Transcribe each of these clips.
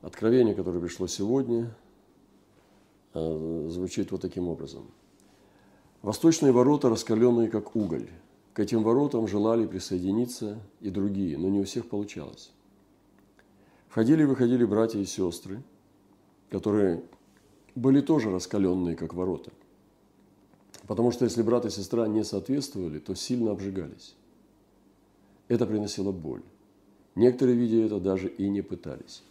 Откровение, которое пришло сегодня, э, звучит вот таким образом. Восточные ворота, раскаленные как уголь. К этим воротам желали присоединиться и другие, но не у всех получалось. Входили и выходили братья и сестры, которые были тоже раскаленные, как ворота. Потому что если брат и сестра не соответствовали, то сильно обжигались. Это приносило боль. Некоторые, видя это, даже и не пытались.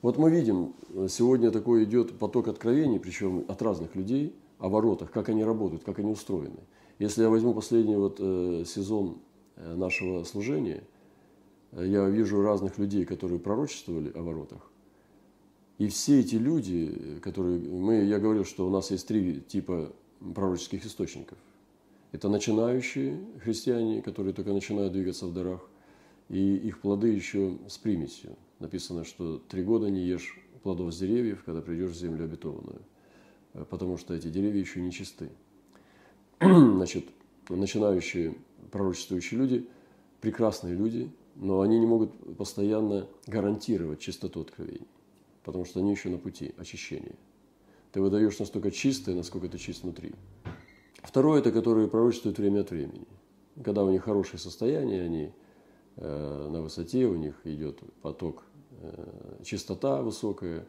Вот мы видим, сегодня такой идет поток откровений, причем от разных людей, о воротах, как они работают, как они устроены. Если я возьму последний вот, э, сезон э, нашего служения, э, я вижу разных людей, которые пророчествовали о воротах. И все эти люди, которые... Мы, я говорил, что у нас есть три типа пророческих источников. Это начинающие христиане, которые только начинают двигаться в дарах, и их плоды еще с примесью. Написано, что три года не ешь плодов с деревьев, когда придешь в землю обетованную, потому что эти деревья еще не чисты. Значит, начинающие пророчествующие люди, прекрасные люди, но они не могут постоянно гарантировать чистоту откровений, потому что они еще на пути очищения. Ты выдаешь настолько чистое, насколько ты чист внутри. Второе – это которые пророчествуют время от времени. Когда у них хорошее состояние, они э, на высоте, у них идет поток, э, чистота высокая,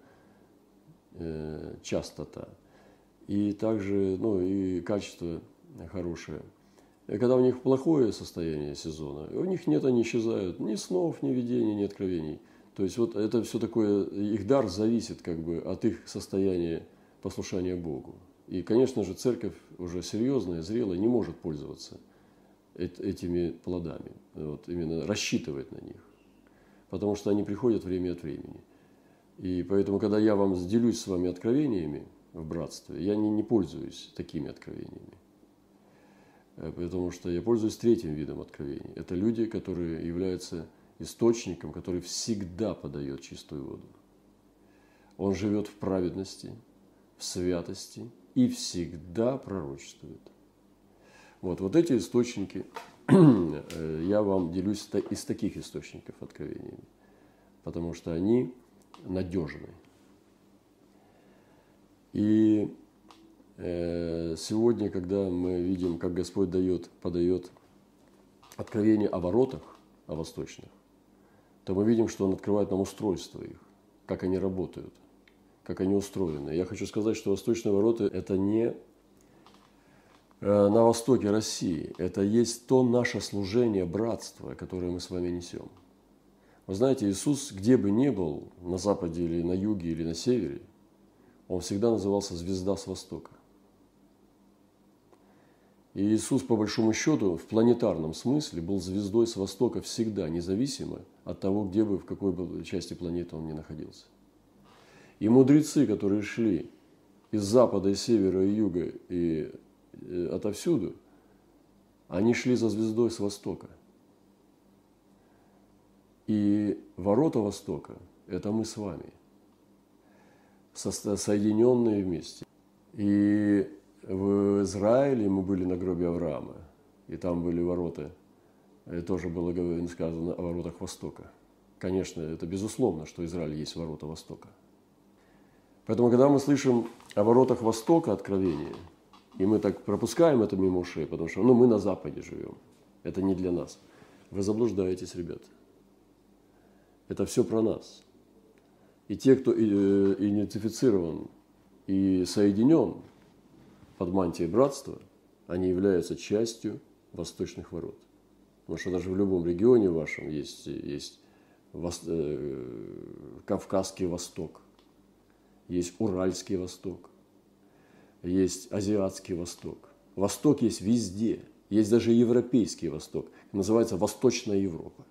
э, частота. И также, ну, и качество хорошее. Когда у них плохое состояние сезона, у них нет, они исчезают ни снов, ни видений, ни откровений. То есть вот это все такое, их дар зависит как бы от их состояния послушания Богу. И, конечно же, церковь уже серьезная, зрелая, не может пользоваться этими плодами, вот, именно рассчитывать на них, потому что они приходят время от времени. И поэтому, когда я вам делюсь с вами откровениями в братстве, я не, не пользуюсь такими откровениями, э, потому что я пользуюсь третьим видом откровений. Это люди, которые являются источником, который всегда подает чистую воду. Он живет в праведности – в святости и всегда пророчествует. Вот, вот эти источники, э, я вам делюсь из таких источников откровениями, потому что они надежны. И э, сегодня, когда мы видим, как Господь дает, подает откровение о воротах, о восточных, то мы видим, что Он открывает нам устройство их, как они работают – как они устроены. Я хочу сказать, что восточные ворота – это не на востоке России. Это есть то наше служение, братство, которое мы с вами несем. Вы знаете, Иисус, где бы ни был, на западе или на юге или на севере, он всегда назывался «звезда с востока». И Иисус, по большому счету, в планетарном смысле был звездой с востока всегда, независимо от того, где бы, в какой бы части планеты он ни находился. И мудрецы, которые шли из запада, из севера, и юга, и э, отовсюду, они шли за звездой с востока. И ворота востока – это мы с вами, соединенные вместе. И в Израиле мы были на гробе Авраама, и там были ворота, и тоже было сказано о воротах Востока. Конечно, это безусловно, что Израиль есть ворота Востока – Поэтому, когда мы слышим о воротах Востока откровения, и мы так пропускаем это мимо ушей, потому что ну, мы на Западе живем, это не для нас. Вы заблуждаетесь, ребята. Это все про нас. И те, кто э, идентифицирован и соединен под мантией братства, они являются частью восточных ворот. Потому что даже в любом регионе вашем есть, есть э, Кавказский Восток – есть Уральский Восток, есть Азиатский Восток. Восток есть везде, есть даже Европейский Восток, называется Восточная Европа.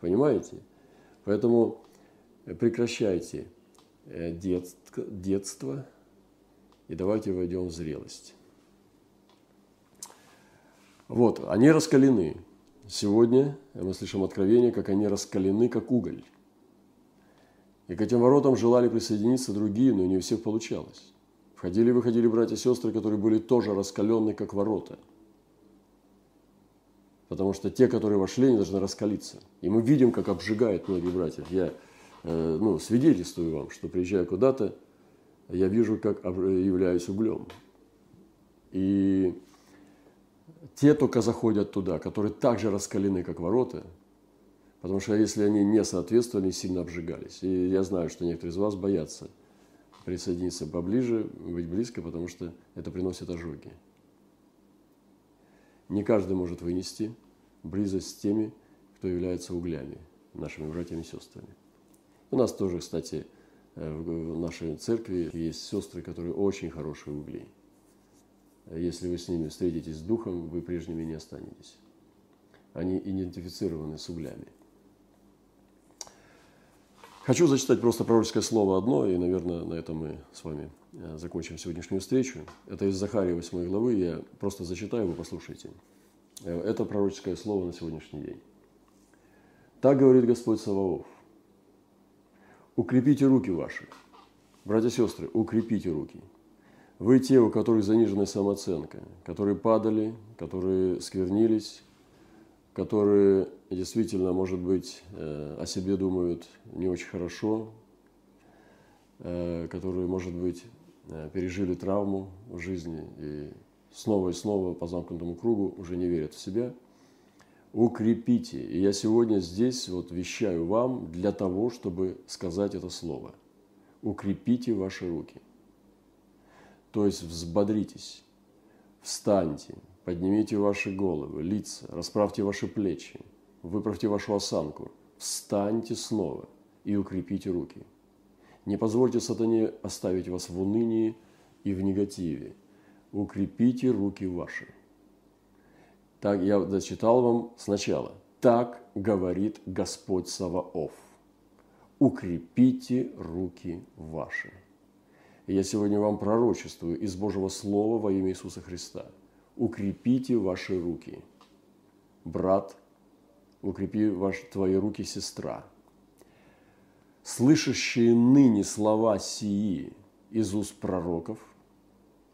Понимаете? Поэтому прекращайте э, детство и давайте войдем в зрелость. Вот, они раскалены. Сегодня мы слышим откровение, как они раскалены, как уголь. И к этим воротам желали присоединиться другие, но не у всех получалось. Входили и выходили братья и сестры, которые были тоже раскаленные, как ворота. Потому что те, которые вошли, они должны раскалиться. И мы видим, как обжигает многие братья. Я э, ну, свидетельствую вам, что приезжая куда-то, я вижу, как являюсь углем. И те только заходят туда, которые так же раскалены, как ворота, потому что если они не соответствовали, сильно обжигались. И я знаю, что некоторые из вас боятся присоединиться поближе, быть близко, потому что это приносит ожоги. Не каждый может вынести близость с теми, кто является углями, нашими братьями и сестрами. У нас тоже, кстати, э, в нашей церкви есть сестры, которые очень хорошие угли. Если вы с ними встретитесь с духом, вы прежними не останетесь. Они идентифицированы с углями. Хочу зачитать просто пророческое слово одно, и, наверное, на этом мы с вами э, закончим сегодняшнюю встречу. Это из Захарии 8 главы, я просто зачитаю, вы послушайте. Э, это пророческое слово на сегодняшний день. Так говорит Господь Саваоф. Укрепите руки ваши. Братья и сестры, укрепите руки – вы те, у которых заниженная самооценка, которые падали, которые сквернились, которые действительно, может быть, э, о себе думают не очень хорошо, э, которые, может быть, э, пережили травму в жизни и снова и снова по замкнутому кругу уже не верят в себя. Укрепите. И я сегодня здесь вот вещаю вам для того, чтобы сказать это слово. Укрепите ваши руки – то есть взбодритесь, встаньте, поднимите ваши головы, лица, расправьте ваши плечи, выправьте вашу осанку, встаньте снова и укрепите руки. Не позвольте сатане оставить вас в унынии и в негативе. Укрепите руки ваши. Так я зачитал вам сначала. Так говорит Господь Саваоф. Укрепите руки ваши. Я сегодня вам пророчествую из Божьего Слова во имя Иисуса Христа. Укрепите ваши руки. Брат, укрепи ваши, твои руки, сестра. Слышащие ныне слова сии из уст пророков,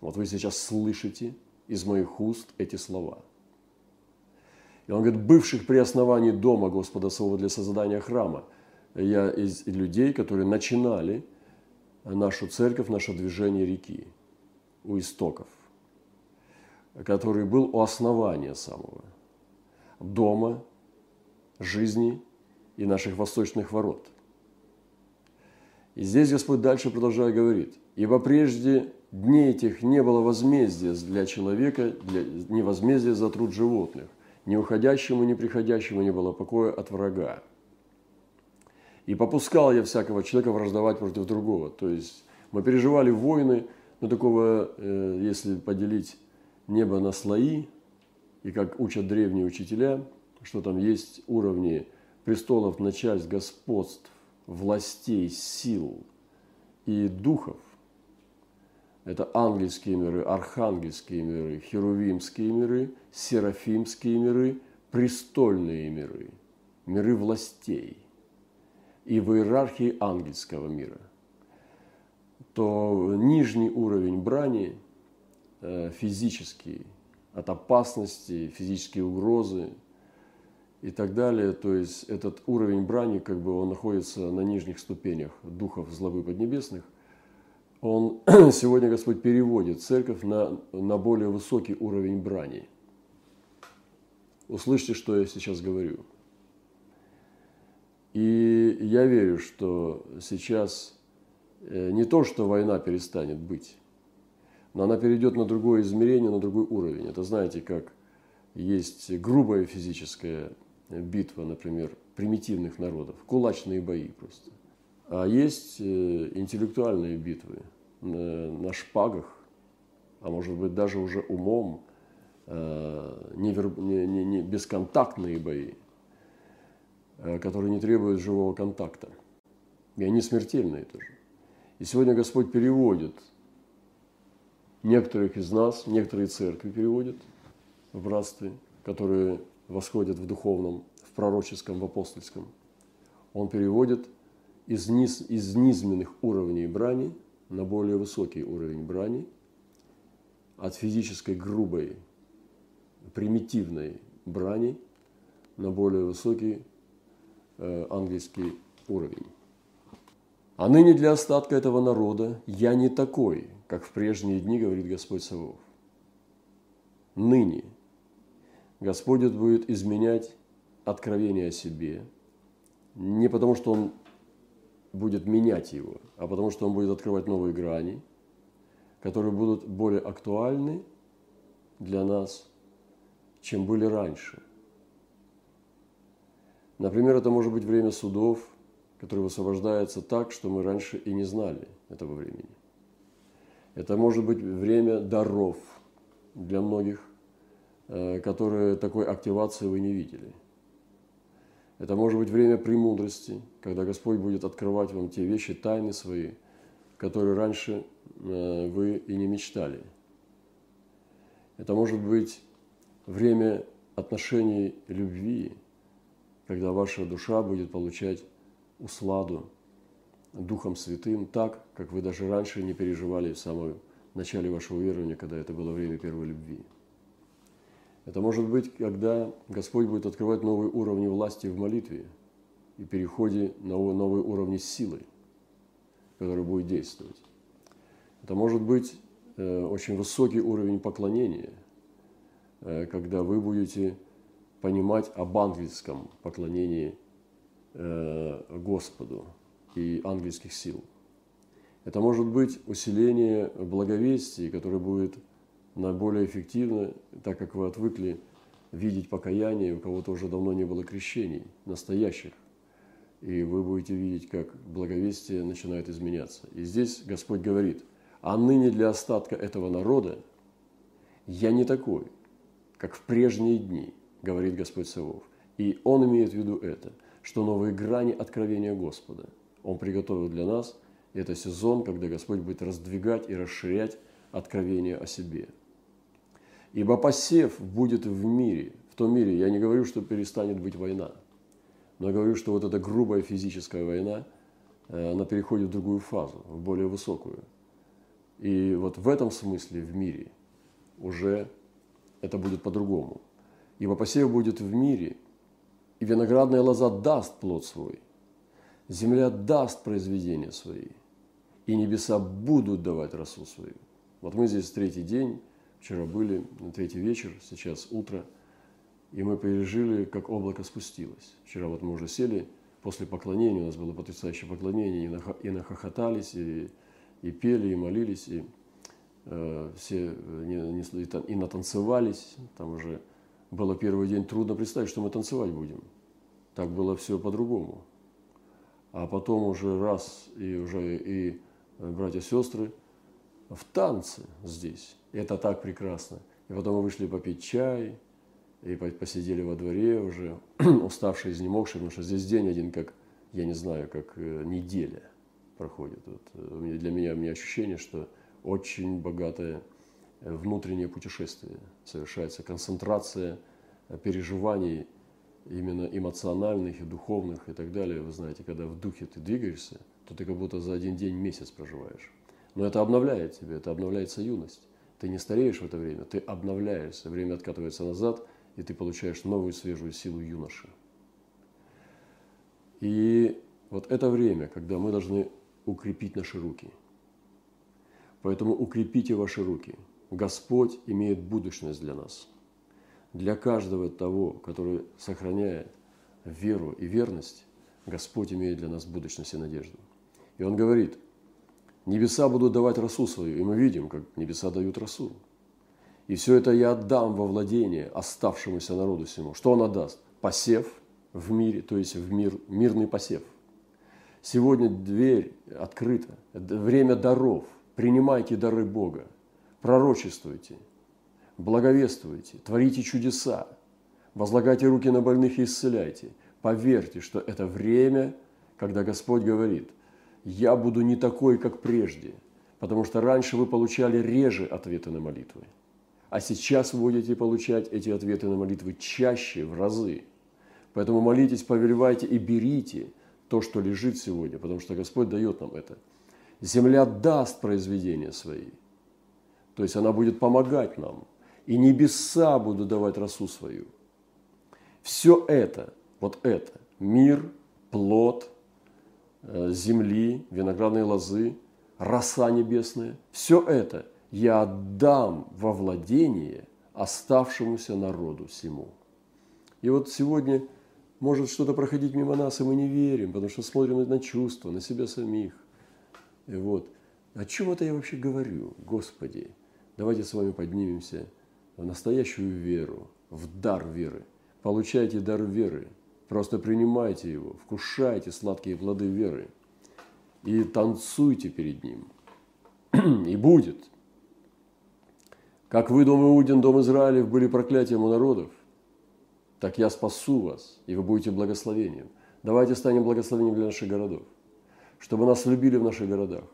вот вы сейчас слышите из моих уст эти слова. И он говорит, бывших при основании дома Господа своего для создания храма, я из людей, которые начинали – нашу церковь, наше движение реки у истоков, который был у основания самого дома, жизни и наших восточных ворот. И здесь Господь дальше продолжает говорить, «Ибо прежде дней этих не было возмездия для человека, для, не возмездия за труд животных, ни уходящему, ни приходящему не было покоя от врага. И попускал я всякого человека враждовать против другого. То есть мы переживали войны, но такого, э, если поделить небо на слои, и как учат древние учителя, что там есть уровни престолов, начальств, господств, властей, сил и духов. Это ангельские миры, архангельские миры, херувимские миры, серафимские миры, престольные миры, миры властей – и в иерархии ангельского мира, то нижний уровень брани физический, от опасности, физические угрозы и так далее. То есть этот уровень брани, как бы он находится на нижних ступенях духов злобы поднебесных. Он сегодня Господь переводит церковь на, на более высокий уровень брани. Услышьте, что я сейчас говорю. И я верю, что сейчас э, не то, что война перестанет быть, но она перейдет на другое измерение, на другой уровень. Это знаете, как есть грубая физическая битва, например, примитивных народов, кулачные бои просто. А есть э, интеллектуальные битвы на шпагах, а может быть даже уже умом, э, не, не, бесконтактные бои – Э, которые не требуют живого контакта. И они смертельные тоже. И сегодня Господь переводит некоторых из нас, некоторые церкви переводят в братстве, которые восходят в духовном, в пророческом, в апостольском. Он переводит из, низ, из низменных уровней брани на более высокий уровень брани, от физической грубой, примитивной брани на более высокий Э, английский уровень. А ныне для остатка этого народа я не такой, как в прежние дни, говорит Господь Савов. Ныне Господь будет изменять откровение о себе, не потому что Он будет менять его, а потому что Он будет открывать новые грани, которые будут более актуальны для нас, чем были раньше. Например, это может быть время судов, которое высвобождается так, что мы раньше и не знали этого времени. Это может быть время даров для многих, э, которые такой активации вы не видели. Это может быть время премудрости, когда Господь будет открывать вам те вещи, тайны свои, которые раньше э, вы и не мечтали. Это может быть время отношений любви, когда ваша душа будет получать усладу Духом Святым так, как вы даже раньше не переживали в самом начале вашего верования, когда это было время первой любви. Это может быть, когда Господь будет открывать новые уровни власти в молитве и переходе на новые уровни силы, которые будет действовать. Это может быть э, очень высокий уровень поклонения, э, когда вы будете понимать об ангельском поклонении э, Господу и ангельских сил. Это может быть усиление благовестия, которое будет наиболее эффективно, так как вы отвыкли видеть покаяние, у кого-то уже давно не было крещений, настоящих. И вы будете видеть, как благовестие начинает изменяться. И здесь Господь говорит, а ныне для остатка этого народа я не такой, как в прежние дни – говорит Господь Савов. И Он имеет в виду это, что новые грани откровения Господа Он приготовил для нас. Это сезон, когда Господь будет раздвигать и расширять откровение о себе. Ибо посев будет в мире, в том мире, я не говорю, что перестанет быть война, но я говорю, что вот эта грубая физическая война, э, она переходит в другую фазу, в более высокую. И вот в этом смысле в мире уже это будет по-другому – ибо посев будет в мире, и виноградная лоза даст плод свой, земля даст произведения свои, и небеса будут давать росу свою. Вот мы здесь третий день, вчера были, на третий вечер, сейчас утро, и мы пережили, как облако спустилось. Вчера вот мы уже сели, после поклонения, у нас было потрясающее поклонение, и нахохотались, и, и пели, и молились, и э, все не, не, и натанцевались, там уже было первый день трудно представить, что мы танцевать будем. Так было все по-другому. А потом уже раз и уже и э, братья-сестры в танце здесь. И это так прекрасно. И потом мы вышли попить чай, и посидели во дворе уже, уставшие, изнемогшие, потому что здесь день один, как, я не знаю, как э, неделя проходит. Вот, э, для меня, у меня ощущение, что очень богатое внутреннее путешествие совершается, концентрация переживаний именно эмоциональных и духовных и так далее. Вы знаете, когда в духе ты двигаешься, то ты как будто за один день месяц проживаешь. Но это обновляет тебя, это обновляется юность. Ты не стареешь в это время, ты обновляешься, время откатывается назад, и ты получаешь новую свежую силу юноши. И вот это время, когда мы должны укрепить наши руки. Поэтому укрепите ваши руки – Господь имеет будущность для нас. Для каждого того, который сохраняет веру и верность, Господь имеет для нас будущность и надежду. И Он говорит, небеса будут давать росу свою, и мы видим, как небеса дают росу. И все это я отдам во владение оставшемуся народу всему. Что он отдаст? Посев в мире, то есть в мир, мирный посев. Сегодня дверь открыта, время даров. Принимайте дары Бога пророчествуйте, благовествуйте, творите чудеса, возлагайте руки на больных и исцеляйте. Поверьте, что это время, когда Господь говорит, я буду не такой, как прежде, потому что раньше вы получали реже ответы на молитвы, а сейчас вы будете получать эти ответы на молитвы чаще, в разы. Поэтому молитесь, повелевайте и берите то, что лежит сегодня, потому что Господь дает нам это. Земля даст произведения свои – то есть она будет помогать нам. И небеса будут давать росу свою. Все это, вот это, мир, плод, э, земли, виноградные лозы, роса небесная. Все это я отдам во владение оставшемуся народу всему. И вот сегодня может что-то проходить мимо нас, и мы не верим, потому что смотрим на чувства, на себя самих. И вот. О чем это я вообще говорю? Господи, давайте с вами поднимемся в настоящую веру, в дар веры. Получайте дар веры, просто принимайте его, вкушайте сладкие плоды веры и танцуйте перед ним. И будет. Как вы, дом Иудин, дом Израилев, были проклятием у народов, так я спасу вас, и вы будете благословением. Давайте станем благословением для наших городов, чтобы нас любили в наших городах,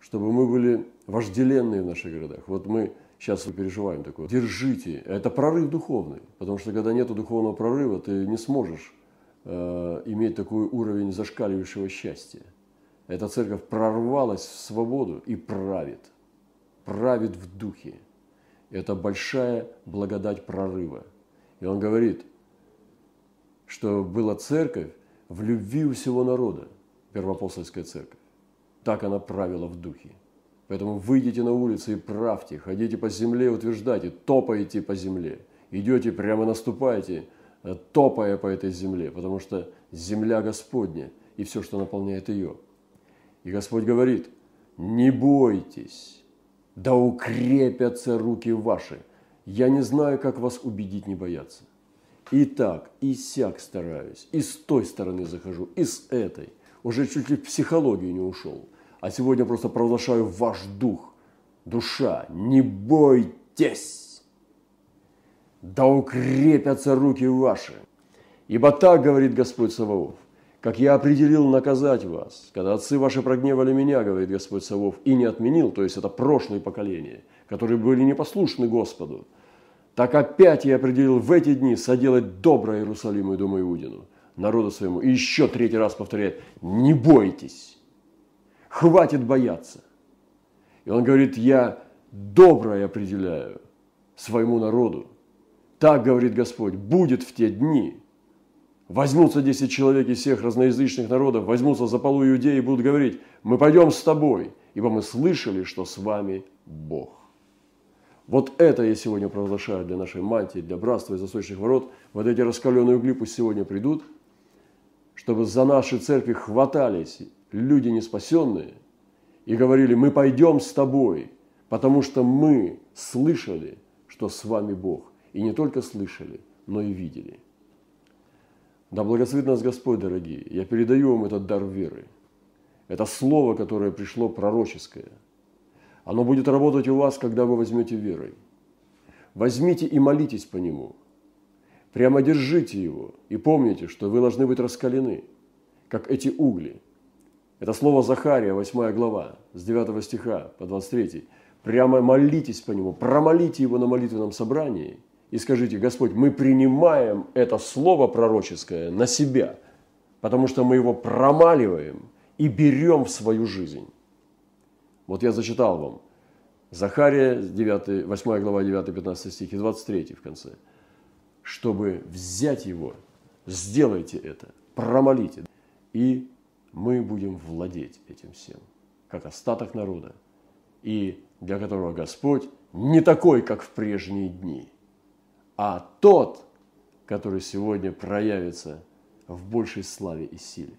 чтобы мы были вожделенные в наших городах. Вот мы сейчас переживаем такое. Держите. Это прорыв духовный, потому что когда нет духовного прорыва, ты не сможешь э, иметь такой уровень зашкаливающего счастья. Эта церковь прорвалась в свободу и правит. Правит в духе. Это большая благодать прорыва. И он говорит, что была церковь в любви у всего народа, первоапостольская церковь. Так она правила в духе. Поэтому выйдите на улицы и правьте, ходите по земле, утверждайте, топаете по земле. Идете, прямо наступаете, э, топая по этой земле, потому что земля Господня и все, что наполняет ее. И Господь говорит, не бойтесь, да укрепятся руки ваши – я не знаю, как вас убедить не бояться. И так, и сяк стараюсь, и с той стороны захожу, и с этой. Уже чуть ли в психологию не ушел. А сегодня просто провозглашаю ваш дух, душа, не бойтесь. Да укрепятся руки ваши. Ибо так говорит Господь Саваоф, как я определил наказать вас, когда отцы ваши прогневали меня, говорит Господь Савов, и не отменил, то есть это прошлое поколение – которые были непослушны Господу, так опять я определил в эти дни соделать доброе Иерусалиму и Дому Иудину, народу своему. И еще третий раз повторяет, не бойтесь, хватит бояться. И он говорит, я доброе определяю своему народу. Так, говорит Господь, будет в те дни. Возьмутся десять человек из всех разноязычных народов, возьмутся за полу иудеи и будут говорить, мы пойдем с тобой, ибо мы слышали, что с вами Бог. Вот это я сегодня провозглашаю для нашей мантии, для братства из Восточных ворот. Вот эти раскаленные угли пусть сегодня придут, чтобы за наши церкви хватались люди неспасенные и говорили, мы пойдем с тобой, потому что мы слышали, что с вами Бог. И не только слышали, но и видели. Да благословит нас Господь, дорогие. Я передаю вам этот дар веры. Это слово, которое пришло пророческое – оно будет работать у вас, когда вы возьмете верой. Возьмите и молитесь по нему. Прямо держите его и помните, что вы должны быть раскалены, как эти угли. Это слово Захария, 8 глава, с 9 стиха по 23. Прямо молитесь по нему, промолите его на молитвенном собрании и скажите, Господь, мы принимаем это слово пророческое на себя, потому что мы его промаливаем и берем в свою жизнь. Вот я зачитал вам. Захария, 9, 8 глава, 9-15 стих и 23 в конце. Чтобы взять его, сделайте это, промолите, и мы будем владеть этим всем, как остаток народа, и для которого Господь не такой, как в прежние дни, а тот, который сегодня проявится в большей славе и силе.